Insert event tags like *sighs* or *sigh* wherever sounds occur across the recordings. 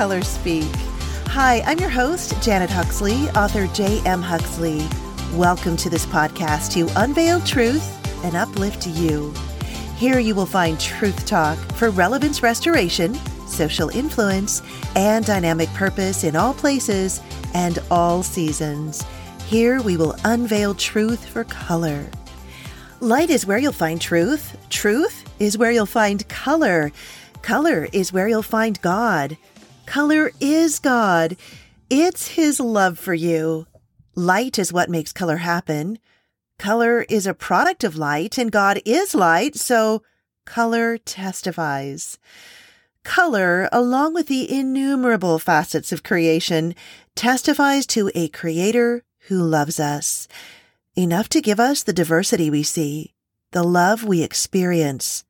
Color Speak. Hi, I'm your host, Janet Huxley, author J.M. Huxley. Welcome to this podcast to unveil truth and uplift you. Here you will find truth talk for relevance restoration, social influence, and dynamic purpose in all places and all seasons. Here we will unveil truth for color. Light is where you'll find truth. Truth is where you'll find color. Color is where you'll find God. Color is God. It's His love for you. Light is what makes color happen. Color is a product of light, and God is light, so color testifies. Color, along with the innumerable facets of creation, testifies to a creator who loves us, enough to give us the diversity we see, the love we experience,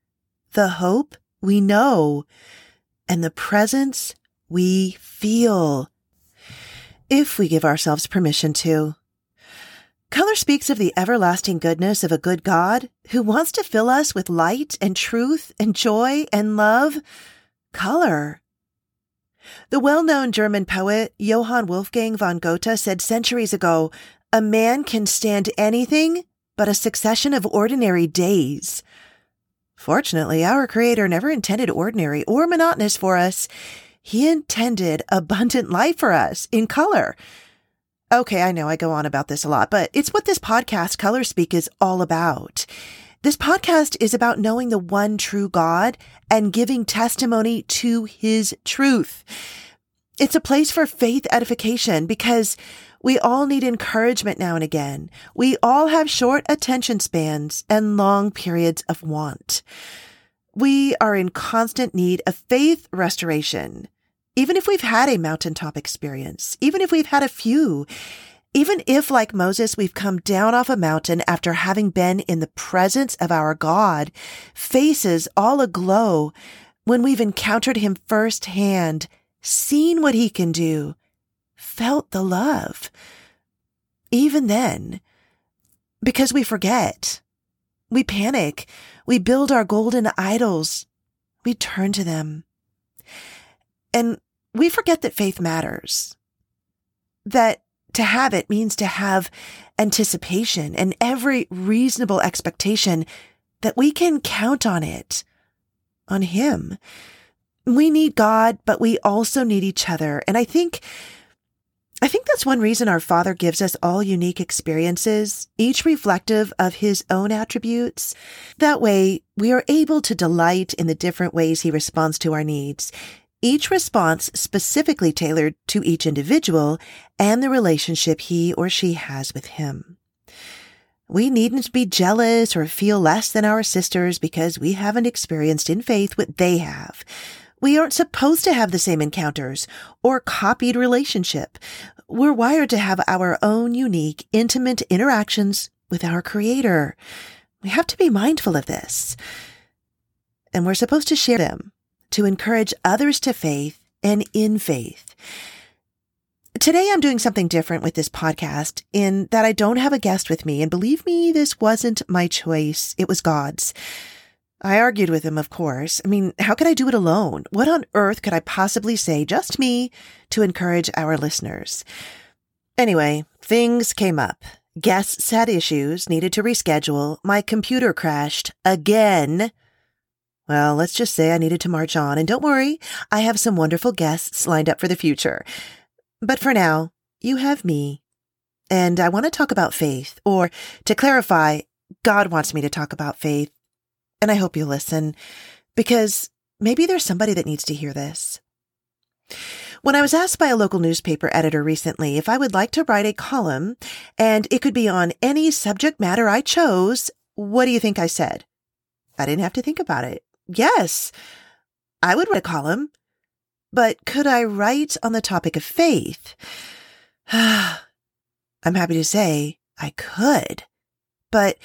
the hope we know, and the presence we feel. If we give ourselves permission to. Color speaks of the everlasting goodness of a good God who wants to fill us with light and truth and joy and love. Color. The well known German poet Johann Wolfgang von Goethe said centuries ago, A man can stand anything but a succession of ordinary days. Fortunately, our Creator never intended ordinary or monotonous for us. He intended abundant life for us in color. Okay, I know I go on about this a lot, but it's what this podcast, Color Speak, is all about. This podcast is about knowing the one true God and giving testimony to his truth. It's a place for faith edification because we all need encouragement now and again. We all have short attention spans and long periods of want. We are in constant need of faith restoration. Even if we've had a mountaintop experience, even if we've had a few, even if, like Moses, we've come down off a mountain after having been in the presence of our God, faces all aglow when we've encountered him firsthand, seen what he can do, felt the love. Even then, because we forget, we panic, we build our golden idols, we turn to them. And we forget that faith matters. That to have it means to have anticipation and every reasonable expectation that we can count on it, on Him. We need God, but we also need each other. And I think I think that's one reason our Father gives us all unique experiences, each reflective of His own attributes. That way, we are able to delight in the different ways He responds to our needs, each response specifically tailored to each individual and the relationship he or she has with Him. We needn't be jealous or feel less than our sisters because we haven't experienced in faith what they have. We aren't supposed to have the same encounters or copied relationship. We're wired to have our own unique, intimate interactions with our creator. We have to be mindful of this. And we're supposed to share them to encourage others to faith and in faith. Today I'm doing something different with this podcast in that I don't have a guest with me. And believe me, this wasn't my choice. It was God's. I argued with him, of course. I mean, how could I do it alone? What on earth could I possibly say, just me, to encourage our listeners? Anyway, things came up. Guests had issues, needed to reschedule. My computer crashed again. Well, let's just say I needed to march on. And don't worry, I have some wonderful guests lined up for the future. But for now, you have me. And I want to talk about faith, or to clarify, God wants me to talk about faith and I hope you listen because maybe there's somebody that needs to hear this. When I was asked by a local newspaper editor recently if I would like to write a column and it could be on any subject matter I chose, what do you think I said? I didn't have to think about it. Yes, I would write a column, but could I write on the topic of faith? *sighs* I'm happy to say I could, but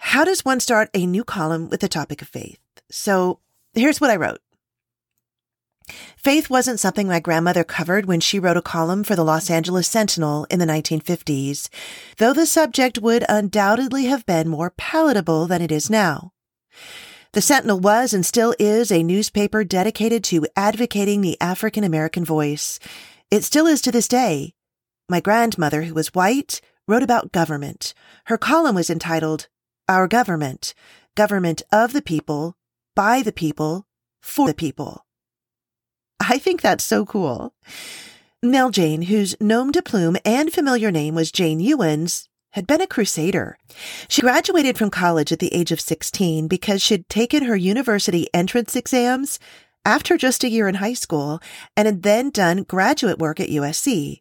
how does one start a new column with the topic of faith? So here's what I wrote. Faith wasn't something my grandmother covered when she wrote a column for the Los Angeles Sentinel in the 1950s, though the subject would undoubtedly have been more palatable than it is now. The Sentinel was and still is a newspaper dedicated to advocating the African American voice. It still is to this day. My grandmother, who was white, wrote about government. Her column was entitled Our Government, Government of the People, by the People, for the People. I think that's so cool. Nell Jane, whose nom de plume and familiar name was Jane Ewens, had been a crusader. She graduated from college at the age of 16 because she'd taken her university entrance exams after just a year in high school and had then done graduate work at USC.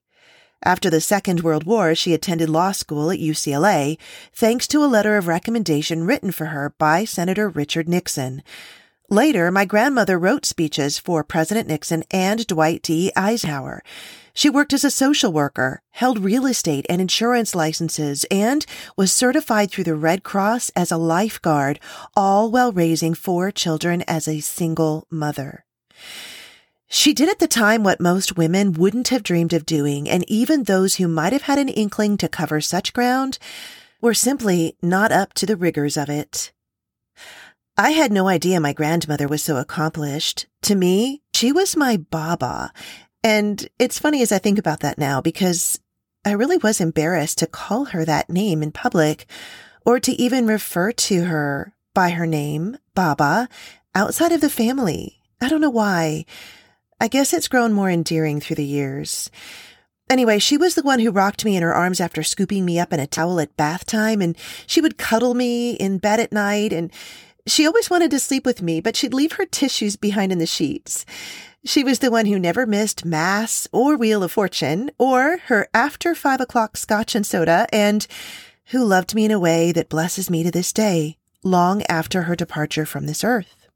After the Second World War, she attended law school at UCLA, thanks to a letter of recommendation written for her by Senator Richard Nixon. Later, my grandmother wrote speeches for President Nixon and Dwight D. Eisenhower. She worked as a social worker, held real estate and insurance licenses, and was certified through the Red Cross as a lifeguard, all while raising four children as a single mother. She did at the time what most women wouldn't have dreamed of doing, and even those who might have had an inkling to cover such ground were simply not up to the rigors of it. I had no idea my grandmother was so accomplished. To me, she was my Baba. And it's funny as I think about that now because I really was embarrassed to call her that name in public or to even refer to her by her name, Baba, outside of the family. I don't know why. I guess it's grown more endearing through the years. Anyway, she was the one who rocked me in her arms after scooping me up in a towel at bath time, and she would cuddle me in bed at night, and she always wanted to sleep with me, but she'd leave her tissues behind in the sheets. She was the one who never missed Mass or Wheel of Fortune or her after five o'clock scotch and soda and who loved me in a way that blesses me to this day, long after her departure from this earth.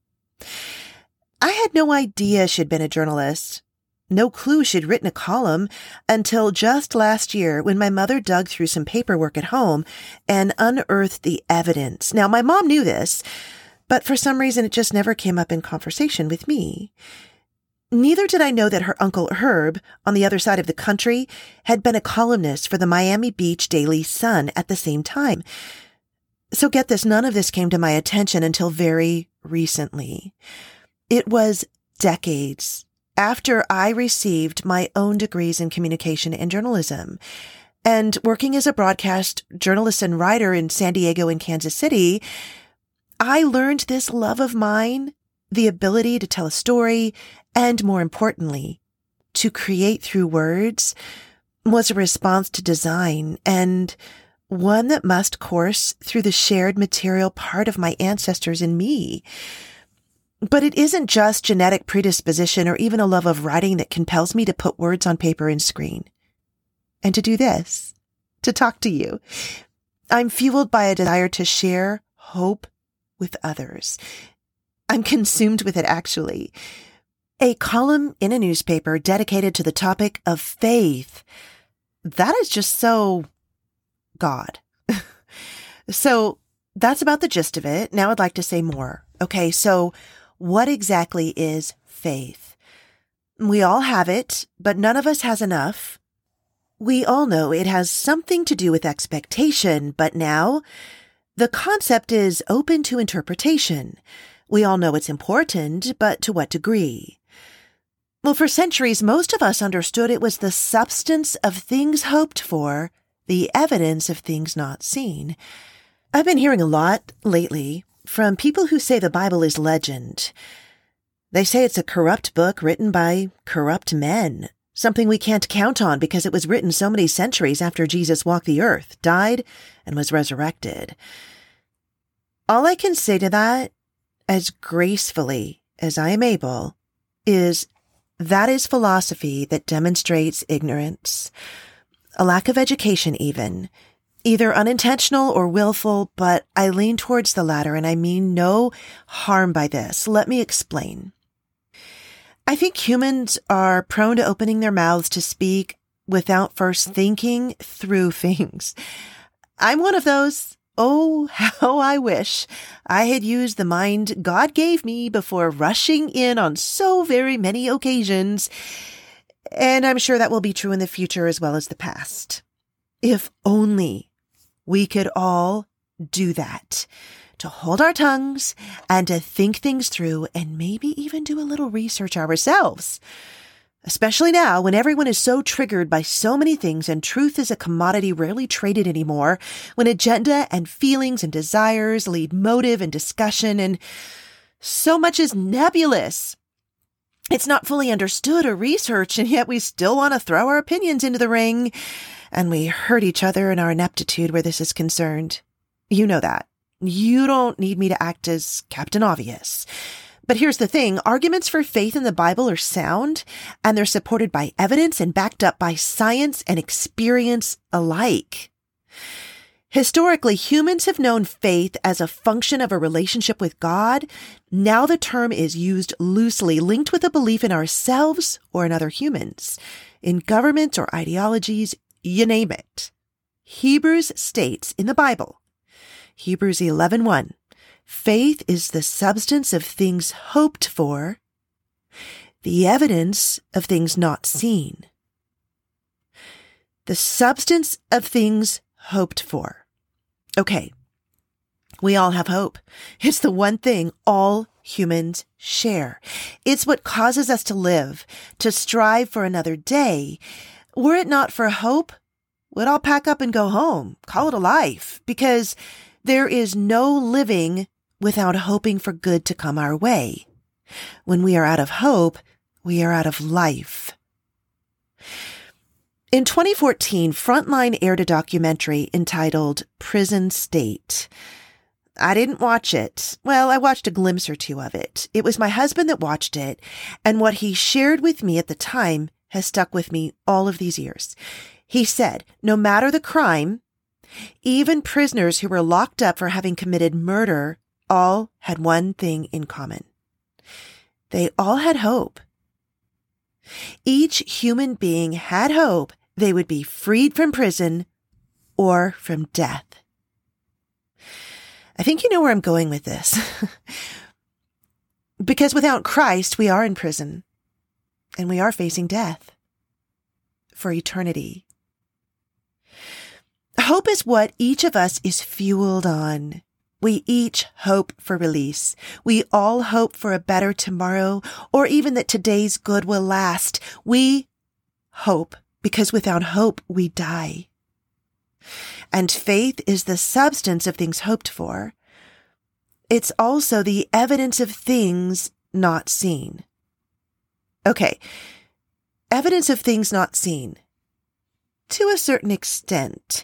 I had no idea she'd been a journalist. No clue she'd written a column until just last year when my mother dug through some paperwork at home and unearthed the evidence. Now, my mom knew this, but for some reason it just never came up in conversation with me. Neither did I know that her uncle Herb, on the other side of the country, had been a columnist for the Miami Beach Daily Sun at the same time. So get this, none of this came to my attention until very recently. It was decades after I received my own degrees in communication and journalism. And working as a broadcast journalist and writer in San Diego and Kansas City, I learned this love of mine, the ability to tell a story, and more importantly, to create through words was a response to design and one that must course through the shared material part of my ancestors and me. But it isn't just genetic predisposition or even a love of writing that compels me to put words on paper and screen. And to do this, to talk to you. I'm fueled by a desire to share hope with others. I'm consumed with it actually. A column in a newspaper dedicated to the topic of faith. That is just so God. *laughs* so that's about the gist of it. Now I'd like to say more. Okay. So what exactly is faith? We all have it, but none of us has enough. We all know it has something to do with expectation, but now the concept is open to interpretation. We all know it's important, but to what degree? Well, for centuries, most of us understood it was the substance of things hoped for, the evidence of things not seen. I've been hearing a lot lately from people who say the Bible is legend. They say it's a corrupt book written by corrupt men, something we can't count on because it was written so many centuries after Jesus walked the earth, died, and was resurrected. All I can say to that, as gracefully as I am able, is that is philosophy that demonstrates ignorance, a lack of education even, either unintentional or willful, but I lean towards the latter and I mean no harm by this. Let me explain. I think humans are prone to opening their mouths to speak without first thinking through *laughs* things. I'm one of those. Oh, how I wish I had used the mind God gave me before rushing in on so very many occasions. And I'm sure that will be true in the future as well as the past. If only we could all do that. to hold our tongues and to think things through and maybe even do a little research ourselves. Especially now when everyone is so triggered by so many things and truth is a commodity rarely traded anymore, when agenda and feelings and desires lead motive and discussion and so much is nebulous. It's not fully understood or researched, and yet we still want to throw our opinions into the ring, and we hurt each other in our ineptitude where this is concerned. You know that. You don't need me to act as Captain Obvious. But here's the thing arguments for faith in the Bible are sound, and they're supported by evidence and backed up by science and experience alike. Historically, humans have known faith as a function of a relationship with God. Now the term is used loosely, linked with a belief in ourselves or in other humans, in governments or ideologies, you name it. Hebrews states in the Bible, Hebrews 11:1, faith is the substance of things hoped for, the evidence of things not seen. The substance of things hoped for. Okay. We all have hope. It's the one thing all humans share. It's what causes us to live, to strive for another day. Were it not for hope, we'd all pack up and go home, call it a life, because there is no living without hoping for good to come our way. When we are out of hope, we are out of life. In 2014, Frontline aired a documentary entitled Prison State. I didn't watch it. Well, I watched a glimpse or two of it. It was my husband that watched it, and what he shared with me at the time has stuck with me all of these years. He said, no matter the crime, even prisoners who were locked up for having committed murder all had one thing in common. They all had hope. Each human being had hope they would be freed from prison or from death. I think you know where I'm going with this. *laughs* because without Christ, we are in prison and we are facing death for eternity. Hope is what each of us is fueled on. We each hope for release. We all hope for a better tomorrow or even that today's good will last. We hope because without hope we die. And faith is the substance of things hoped for. It's also the evidence of things not seen. Okay. Evidence of things not seen. To a certain extent.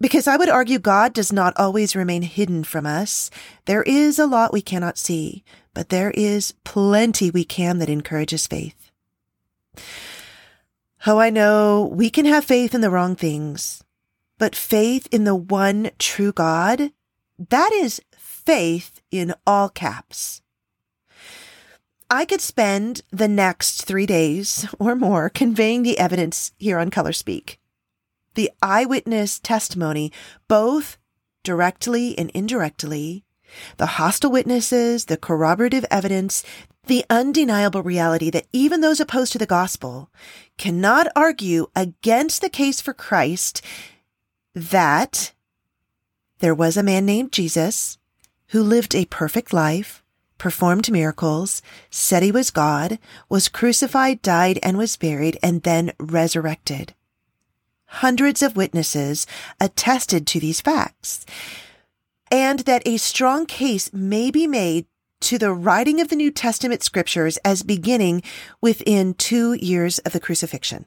Because I would argue God does not always remain hidden from us. There is a lot we cannot see, but there is plenty we can that encourages faith. Oh, I know we can have faith in the wrong things, but faith in the one true God, that is faith in all caps. I could spend the next three days or more *laughs* conveying the evidence here on Color Speak. The eyewitness testimony, both directly and indirectly, the hostile witnesses, the corroborative evidence, the undeniable reality that even those opposed to the gospel cannot argue against the case for Christ that there was a man named Jesus who lived a perfect life, performed miracles, said he was God, was crucified, died, and was buried, and then resurrected. Hundreds of witnesses attested to these facts, and that a strong case may be made to the writing of the New Testament scriptures as beginning within two years of the crucifixion.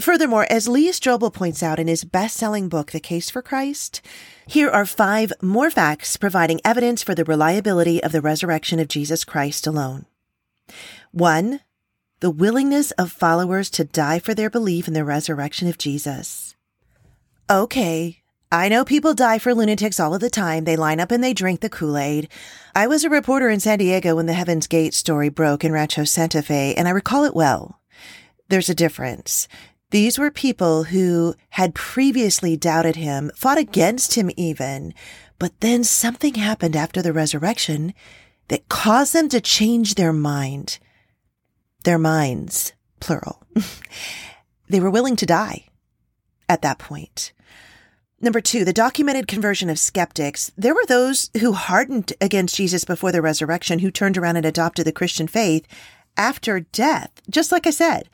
Furthermore, as Lee Strobel points out in his best-selling book, The Case for Christ, here are five more facts providing evidence for the reliability of the resurrection of Jesus Christ alone. One, the willingness of followers to die for their belief in the resurrection of Jesus. Okay, I know people die for lunatics all of the time. They line up and they drink the Kool-Aid. I was a reporter in San Diego when the Heaven's Gate story broke in Rancho Santa Fe, and I recall it well. There's a difference. These were people who had previously doubted him, fought against him even, but then something happened after the resurrection that caused them to change their mind. Their minds, plural. *laughs* they were willing to die at that point. Number two, the documented conversion of skeptics. There were those who hardened against Jesus before the resurrection who turned around and adopted the Christian faith after death, just like I said.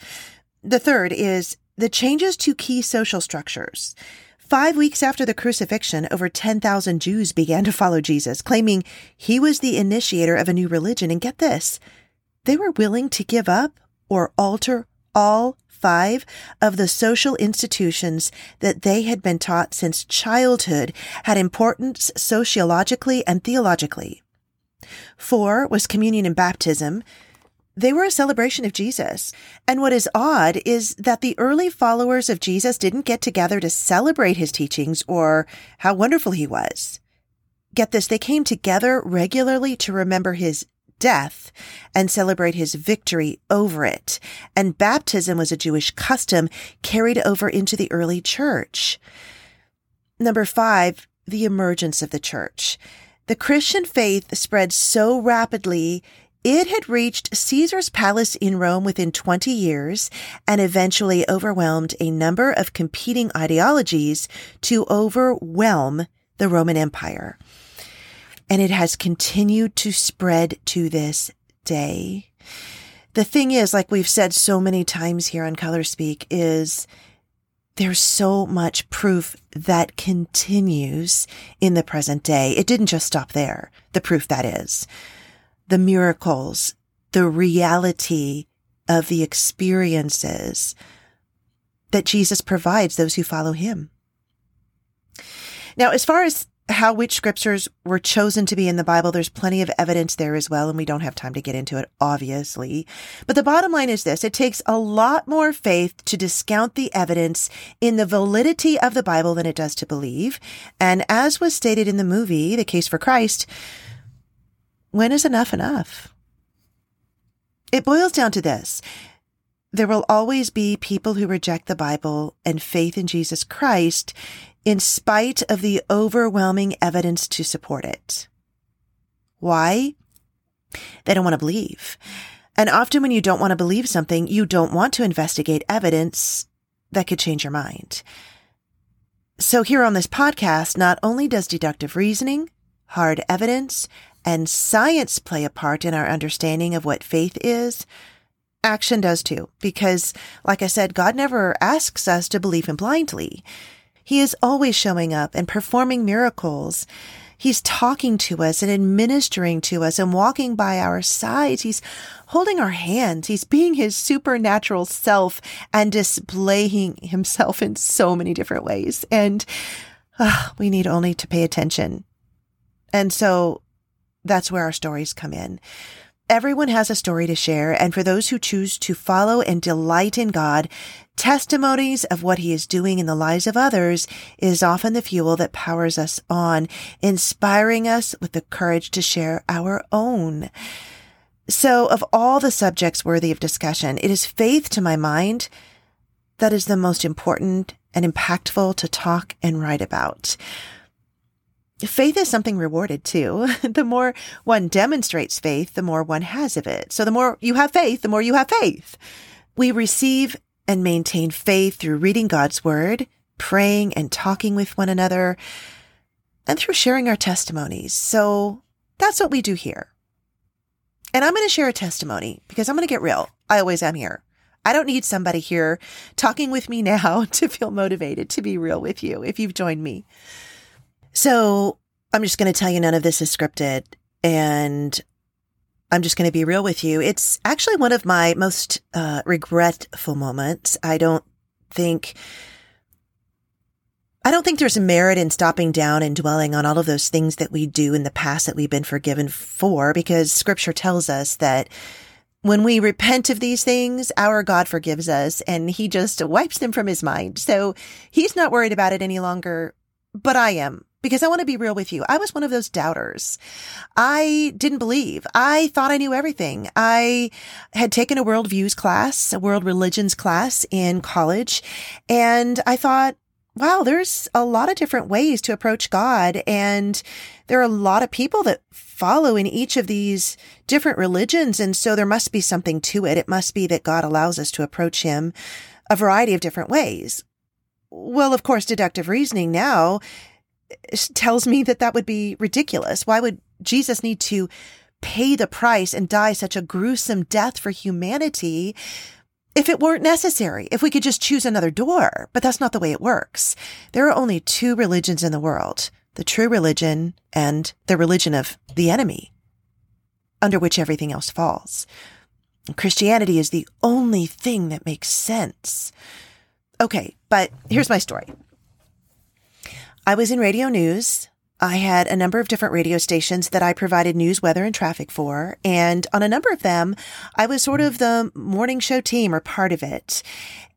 The third is the changes to key social structures. Five weeks after the crucifixion, over 10,000 Jews began to follow Jesus, claiming he was the initiator of a new religion. And get this, they were willing to give up or alter all five of the social institutions that they had been taught since childhood had importance sociologically and theologically. Four was communion and baptism. They were a celebration of Jesus. And what is odd is that the early followers of Jesus didn't get together to celebrate his teachings or how wonderful he was. Get this, they came together regularly to remember his death and celebrate his victory over it. And baptism was a Jewish custom carried over into the early church. Number five, the emergence of the church. The Christian faith spread so rapidly it had reached Caesar's palace in Rome within 20 years and eventually overwhelmed a number of competing ideologies to overwhelm the Roman Empire and it has continued to spread to this day. The thing is, like we've said so many times here on Color Speak, is there's so much proof that continues in the present day. It didn't just stop there. The proof that is the miracles, the reality of the experiences that Jesus provides those who follow him. Now, as far as how which scriptures were chosen to be in the Bible, there's plenty of evidence there as well, and we don't have time to get into it, obviously. But the bottom line is this. It takes a lot more faith to discount the evidence in the validity of the Bible than it does to believe. And as was stated in the movie, The Case for Christ, when is enough enough? It boils down to this. There will always be people who reject the Bible and faith in Jesus Christ in spite of the overwhelming evidence to support it. Why? They don't want to believe. And often when you don't want to believe something, you don't want to investigate evidence that could change your mind. So here on this podcast, not only does deductive reasoning, hard evidence, and science play a part in our understanding of what faith is, action does too. Because, like I said, God never asks us to believe him blindly. He is always showing up and performing miracles. He's talking to us and administering to us and walking by our sides. He's holding our hands. He's being his supernatural self and displaying himself in so many different ways. And uh, we need only to pay attention. And so that's where our stories come in. Everyone has a story to share, and for those who choose to follow and delight in God, testimonies of what He is doing in the lives of others is often the fuel that powers us on, inspiring us with the courage to share our own. So, of all the subjects worthy of discussion, it is faith to my mind that is the most important and impactful to talk and write about. Faith is something rewarded too. *laughs* the more one demonstrates faith, the more one has of it. So the more you have faith, the more you have faith. We receive and maintain faith through reading God's word, praying and talking with one another, and through sharing our testimonies. So that's what we do here. And I'm going to share a testimony because I'm going to get real. I always am here. I don't need somebody here talking with me *laughs* now to feel motivated to be real with you if you've joined me. So I'm just going to tell you none of this is scripted and I'm just going to be real with you. It's actually one of my most uh, regretful moments. I don't think. I don't think there's merit in stopping down and dwelling on all of those things that we do in the past that we've been forgiven for because scripture tells us that when we repent of these things, our God forgives us and he just wipes them from his mind. So he's not worried about it any longer, but I am because I want to be real with you. I was one of those doubters. I didn't believe. I thought I knew everything. I had taken a worldviews class, a world religions class in college, and I thought, wow, there's a lot of different ways to approach God. And there are a lot of people that follow in each of these different religions. And so there must be something to it. It must be that God allows us to approach him a variety of different ways. well, of course, deductive reasoning now tells me that that would be ridiculous. Why would Jesus need to pay the price and die such a gruesome death for humanity if it weren't necessary, if we could just choose another door? But that's not the way it works. There are only two religions in the world the true religion and the religion of the enemy, under which everything else falls. Christianity is the only thing that makes sense. Okay, but here's my story. I was in radio news. I had a number of different radio stations that I provided news, weather, and traffic for. And on a number of them, I was sort of the morning show team or part of it.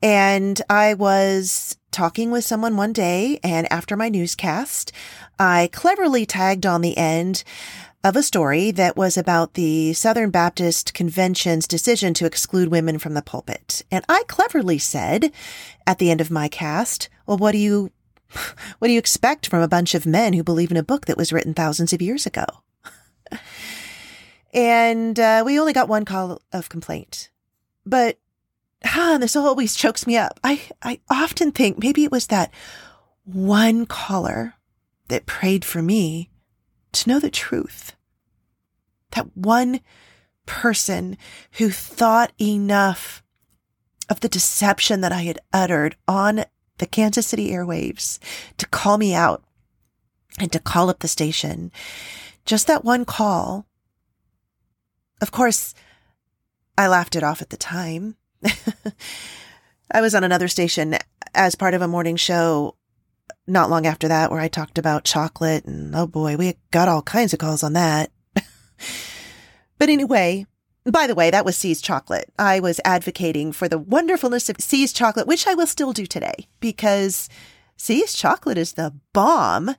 And I was talking with someone one day, and after my newscast, I cleverly tagged on the end of a story that was about the Southern Baptist Convention's decision to exclude women from the pulpit. And I cleverly said at the end of my cast, well, what do you what do you expect from a bunch of men who believe in a book that was written thousands of years ago? *laughs* and uh, we only got one call of complaint. But ah, this always chokes me up. I, I often think maybe it was that one caller that prayed for me to know the truth. That one person who thought enough of the deception that I had uttered on the Kansas City airwaves to call me out and to call up the station. Just that one call. Of course, I laughed it off at the time. *laughs* I was on another station as part of a morning show not long after that where I talked about chocolate and oh boy, we got all kinds of calls on that. *laughs* but anyway, by the way, that was See's chocolate. I was advocating for the wonderfulness of See's chocolate, which I will still do today because See's chocolate is the bomb.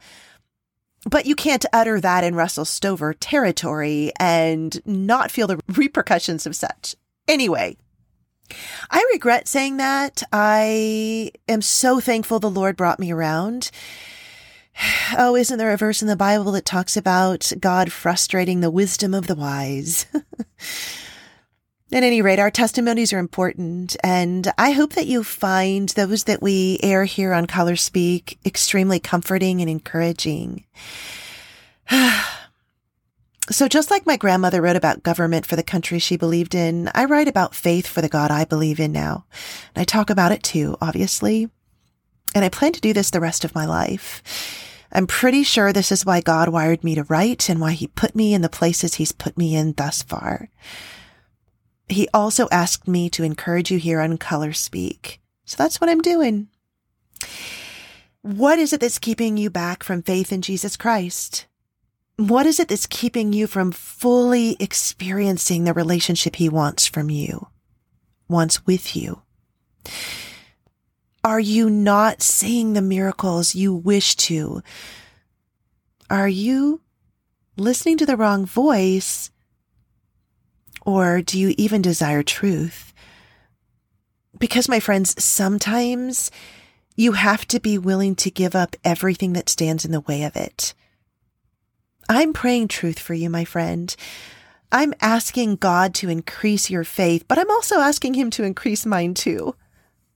But you can't utter that in Russell Stover territory and not feel the repercussions of such. Anyway, I regret saying that. I am so thankful the Lord brought me around. *sighs* Oh, isn't there a verse in the Bible that talks about God frustrating the wisdom of the wise? *laughs* At any rate, our testimonies are important, and I hope that you find those that we air here on Color Speak extremely comforting and encouraging. *sighs* so, just like my grandmother wrote about government for the country she believed in, I write about faith for the God I believe in now. And I talk about it too, obviously. And I plan to do this the rest of my life. I'm pretty sure this is why God wired me to write and why he put me in the places he's put me in thus far. He also asked me to encourage you here on Color Speak. So that's what I'm doing. What is it that's keeping you back from faith in Jesus Christ? What is it that's keeping you from fully experiencing the relationship he wants from you, wants with you? Are you not seeing the miracles you wish to? Are you listening to the wrong voice? Or do you even desire truth? Because, my friends, sometimes you have to be willing to give up everything that stands in the way of it. I'm praying truth for you, my friend. I'm asking God to increase your faith, but I'm also asking Him to increase mine too.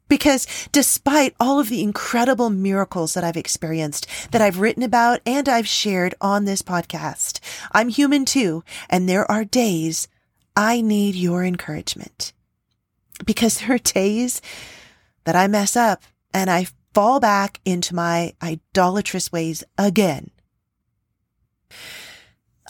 Because despite all of the incredible miracles that I've experienced, that I've written about and I've shared on this podcast, I'm human too. And there are days I need your encouragement. Because there are days that I mess up and I fall back into my idolatrous ways again.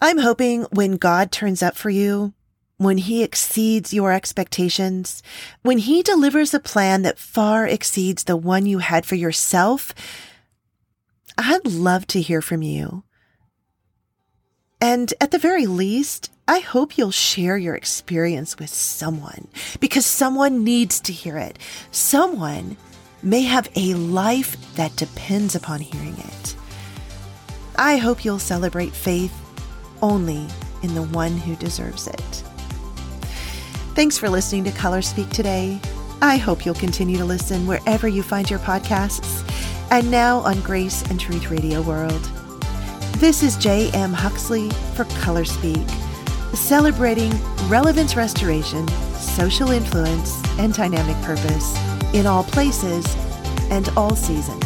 I'm hoping when God turns up for you, when he exceeds your expectations, when he delivers a plan that far exceeds the one you had for yourself, I'd love to hear from you. And at the very least, I hope you'll share your experience with someone because someone needs to hear it. Someone may have a life that depends upon hearing it. I hope you'll celebrate faith only in the one who deserves it. Thanks for listening to Color Speak today. I hope you'll continue to listen wherever you find your podcasts and now on Grace and Truth Radio World. This is J.M. Huxley for Color Speak, celebrating relevance restoration, social influence, and dynamic purpose in all places and all season